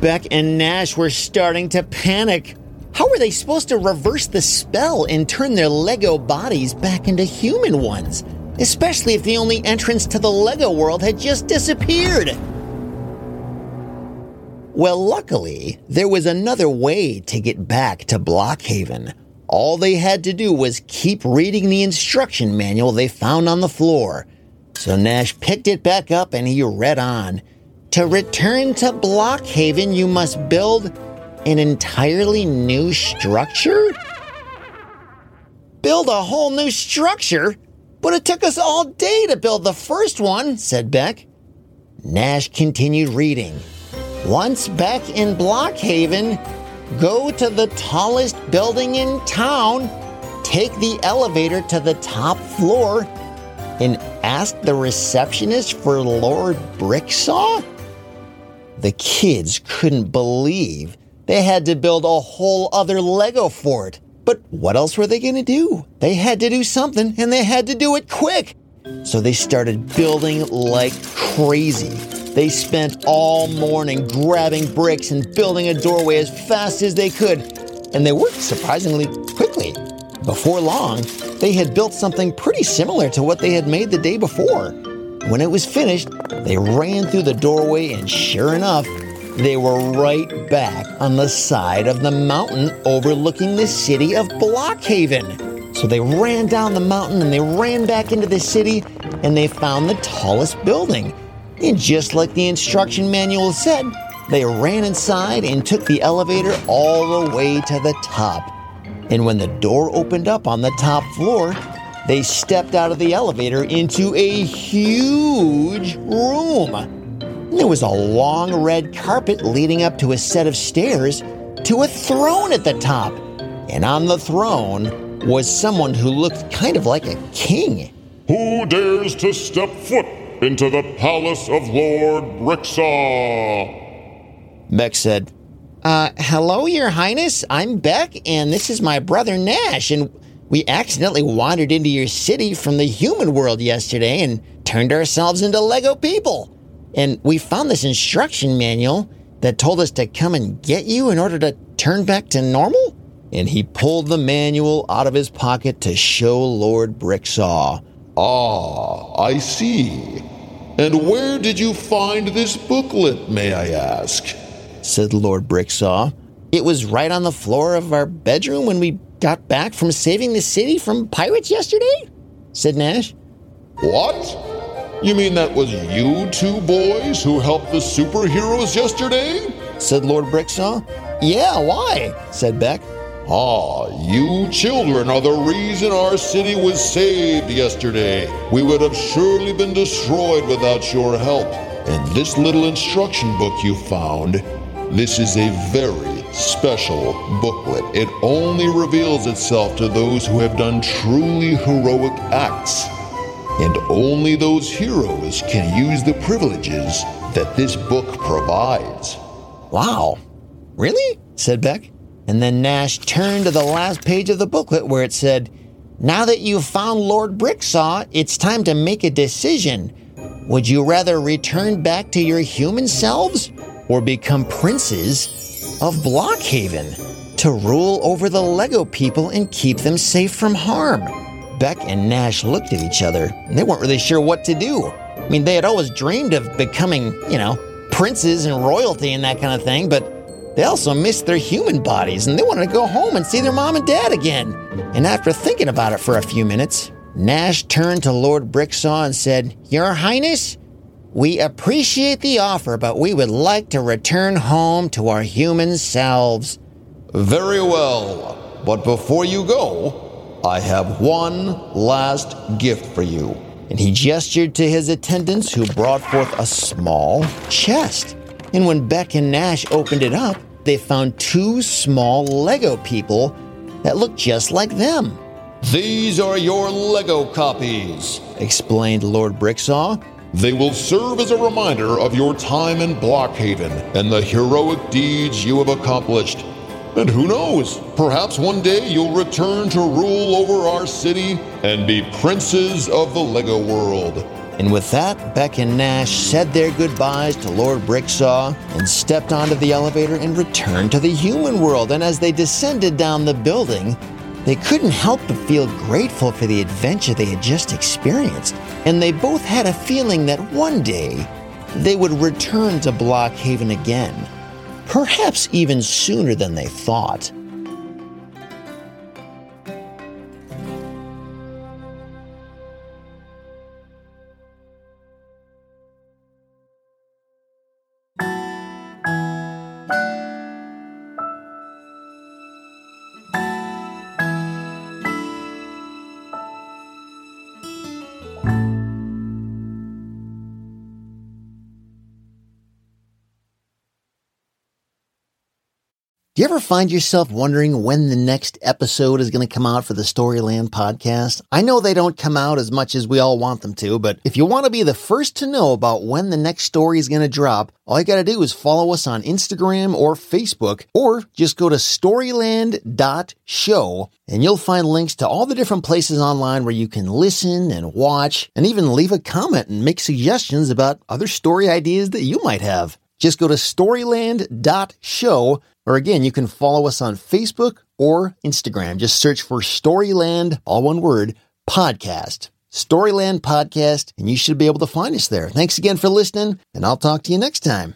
Beck and Nash were starting to panic. How were they supposed to reverse the spell and turn their Lego bodies back into human ones? Especially if the only entrance to the Lego world had just disappeared. Well, luckily, there was another way to get back to Blockhaven. All they had to do was keep reading the instruction manual they found on the floor. So Nash picked it back up and he read on. To return to Blockhaven, you must build an entirely new structure? Build a whole new structure? But it took us all day to build the first one, said Beck. Nash continued reading. Once back in Blockhaven, go to the tallest building in town, take the elevator to the top floor, and ask the receptionist for Lord Bricksaw? The kids couldn't believe they had to build a whole other Lego fort. But what else were they going to do? They had to do something and they had to do it quick. So they started building like crazy. They spent all morning grabbing bricks and building a doorway as fast as they could. And they worked surprisingly quickly. Before long, they had built something pretty similar to what they had made the day before. When it was finished, they ran through the doorway, and sure enough, they were right back on the side of the mountain overlooking the city of Blockhaven. So they ran down the mountain and they ran back into the city and they found the tallest building. And just like the instruction manual said, they ran inside and took the elevator all the way to the top. And when the door opened up on the top floor, they stepped out of the elevator into a huge room. There was a long red carpet leading up to a set of stairs to a throne at the top. And on the throne was someone who looked kind of like a king. Who dares to step foot into the palace of Lord Bricksaw? Beck said, Uh, hello, Your Highness. I'm Beck, and this is my brother Nash, and we accidentally wandered into your city from the human world yesterday and turned ourselves into Lego people. And we found this instruction manual that told us to come and get you in order to turn back to normal? And he pulled the manual out of his pocket to show Lord Bricksaw. Ah, I see. And where did you find this booklet, may I ask? said Lord Bricksaw. It was right on the floor of our bedroom when we got back from saving the city from pirates yesterday, said Nash. What? You mean that was you two boys who helped the superheroes yesterday? said Lord Bricksaw. Yeah, why? said Beck. Ah, you children are the reason our city was saved yesterday. We would have surely been destroyed without your help. And this little instruction book you found, this is a very special booklet. It only reveals itself to those who have done truly heroic acts and only those heroes can use the privileges that this book provides. Wow. Really? said Beck. And then Nash turned to the last page of the booklet where it said, Now that you've found Lord Bricksaw, it's time to make a decision. Would you rather return back to your human selves or become princes of Blockhaven to rule over the Lego people and keep them safe from harm? Beck and Nash looked at each other. They weren't really sure what to do. I mean, they had always dreamed of becoming, you know, princes and royalty and that kind of thing, but they also missed their human bodies and they wanted to go home and see their mom and dad again. And after thinking about it for a few minutes, Nash turned to Lord Bricksaw and said, Your Highness, we appreciate the offer, but we would like to return home to our human selves. Very well, but before you go, I have one last gift for you. And he gestured to his attendants, who brought forth a small chest. And when Beck and Nash opened it up, they found two small Lego people that looked just like them. These are your Lego copies, explained Lord Bricksaw. They will serve as a reminder of your time in Blockhaven and the heroic deeds you have accomplished. And who knows, perhaps one day you'll return to rule over our city and be princes of the Lego world. And with that, Beck and Nash said their goodbyes to Lord Bricksaw and stepped onto the elevator and returned to the human world. And as they descended down the building, they couldn't help but feel grateful for the adventure they had just experienced. And they both had a feeling that one day they would return to Blockhaven again, perhaps even sooner than they thought. Do you ever find yourself wondering when the next episode is going to come out for the Storyland podcast? I know they don't come out as much as we all want them to, but if you want to be the first to know about when the next story is going to drop, all you got to do is follow us on Instagram or Facebook, or just go to storyland.show and you'll find links to all the different places online where you can listen and watch and even leave a comment and make suggestions about other story ideas that you might have. Just go to storyland.show, or again, you can follow us on Facebook or Instagram. Just search for Storyland, all one word, podcast. Storyland Podcast, and you should be able to find us there. Thanks again for listening, and I'll talk to you next time.